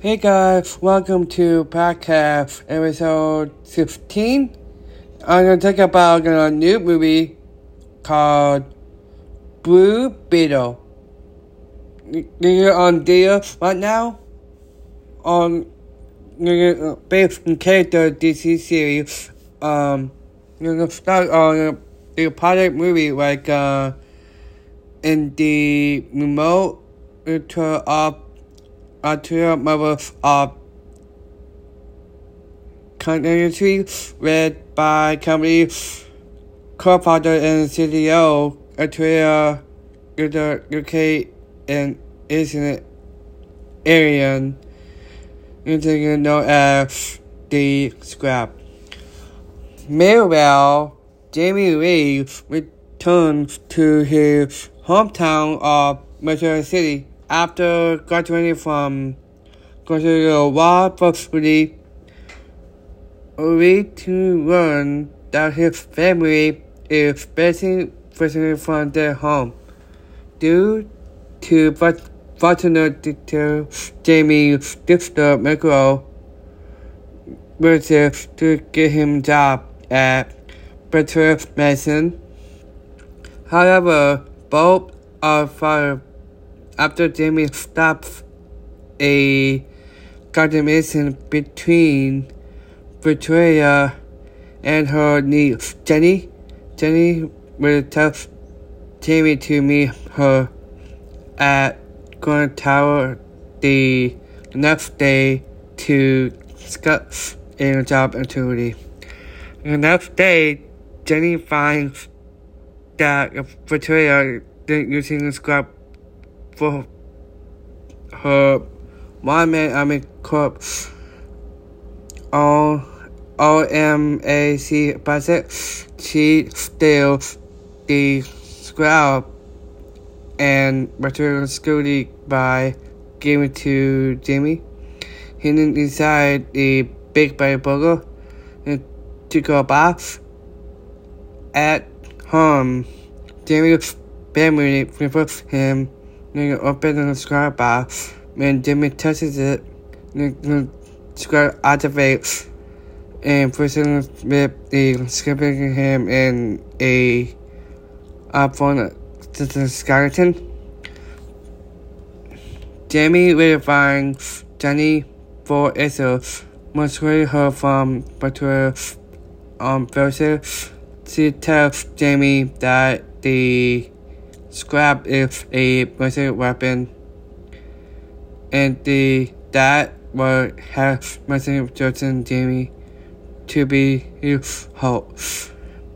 Hey guys, welcome to podcast episode 15. I'm gonna talk about a new movie called Blue Beetle. You're on deal right now on based on character DC series. Um, you're gonna start on the pilot movie like uh in the remote into of Arthur members of continuity read by company co-founder and CTO Arthur the UK and Asian Aryan using known as the Scrap. Meanwhile, Jamie Lee returns to his hometown of Mexico City after graduating from Conservative Law Faculty, only to learn that his family is facing prison from their home. Due to fortunate detail, Jamie sister Michael wishes to get him job at Better Medicine. However, both are fired after Jamie stops a conversation between Victoria and her niece Jenny. Jenny will tell Jamie to meet her at Grand Tower the next day to discuss a job opportunity. The next day, Jenny finds that Victoria is using the scrap for her one man army corps on OMAC budget. She the scrap and material security by giving it to Jamie. Hidden inside the big bay burger and to go bath at home. Jamie's family refers him you open the subscribe bar. When Jimmy touches it, the subscribe activates and person with the skipping him in a iPhone to the skeleton. Jamie will find Jenny for Israel must her from Batura on um, Thursday. She tells Jamie that the Scrap is a basic weapon, and the that will have Missing Justin Jamie to be his hope.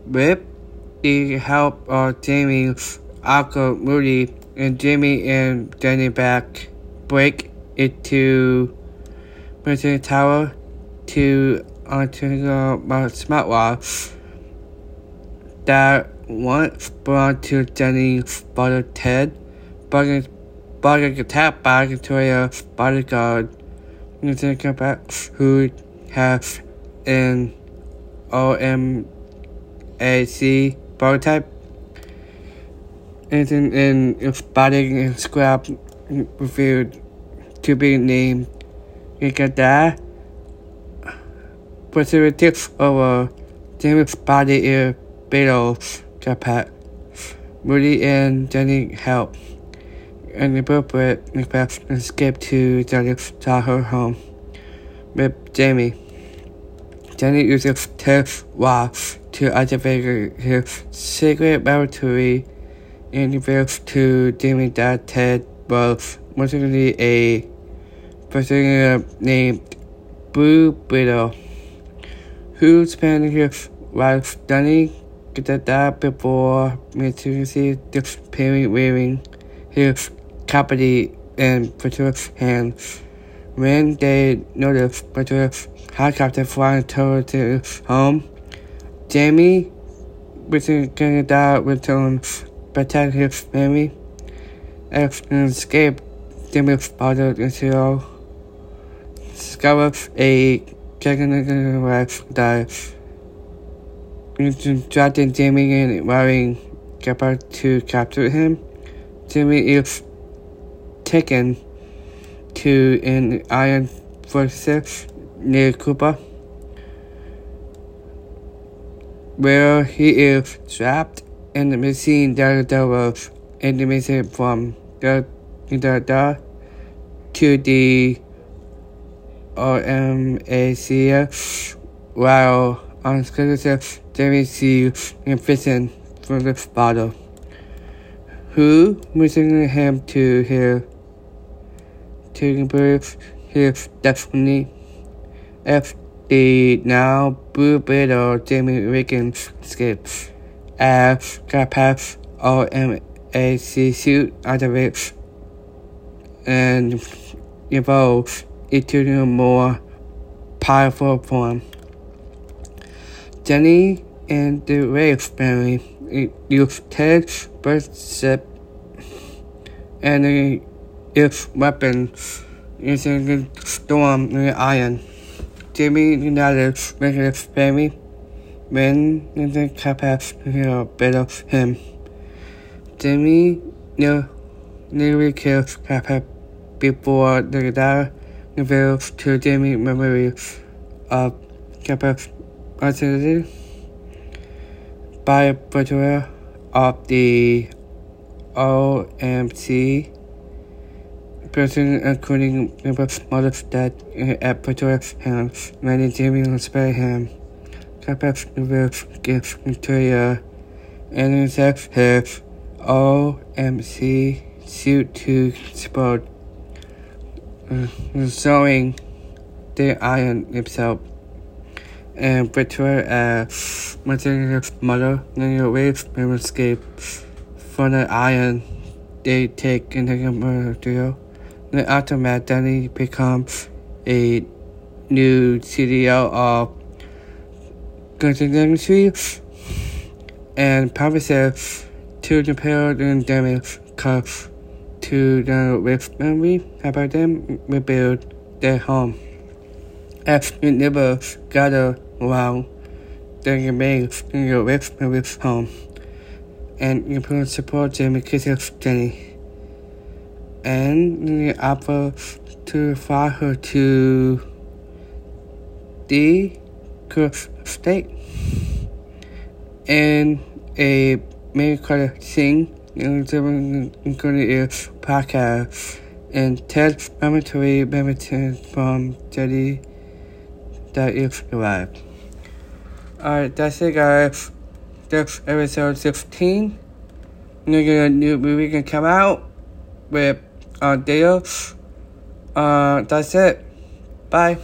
With the help of Jamie, Uncle Rudy, and Jamie and Danny back. Break into Missing Tower to onto the smart that once belonged to Jenny's brother Ted, but was attacked by Victoria bodyguard Nothing combat who has an OMAC prototype. Anything in body and scrap revealed to be named Khaji-Da. Preservative over uh, James' body is below. Japan. Rudy and Jenny help. And the appropriate request escape to Jenny's childhood home with Jamie. Jenny uses Ted's watch to activate his secret laboratory and reveals to Jamie that Ted was mostly a person named Blue Beetle, who spent his life studying that before Mitsubishi disappearing wearing his property in Patrick's hands. When they noticed Patrick's helicopter flying towards his home, Jamie, wishing Canada returned protect his family, and escape Jamie's father until discovered a second wife Drafting Jamie and wearing Gepard to capture him. Jamie is taken to an iron fortress near Cuba, where he is trapped in the machine that was animated from the, the, to the OMAC while on schedule Jamie C. in prison for the bottle. Who moving him to here to improve his destiny? If the now blue beetle Jamie Reagan escapes as Carapax OMAC suit activates and evolves into a more powerful form. Jenny and the Rafe family use Ted ship and its weapons using the storm and the iron. Jimmy United with his family when the capacity of better him. Jimmy nearly kills Kappa before the die reveals to Jimmy memory of Kappa's identity by betrayal of the OMAC person including members mother's death at Victoria's hands, many Jimmy will spare him. Reveals gives Victoria and himself his OMAC suit to support uh, showing the iron himself and Victoria as Martin's mother and the waves may escape from the iron they take into the material. The aftermath, Danny becomes a new CEO of Industries and promises to repair the pandemic cuts to the with memory about them rebuild their home. We never gather around the remains in your with memory home. And you can support Jamie Kisses Jenny and you offer to fly her to the state. And a main credit scene including a podcast. And Ted Badminton from Jetty that is arrived. Alright, that's it guys. This episode 16. New, new movie can come out with uh, Dale. Uh, that's it. Bye.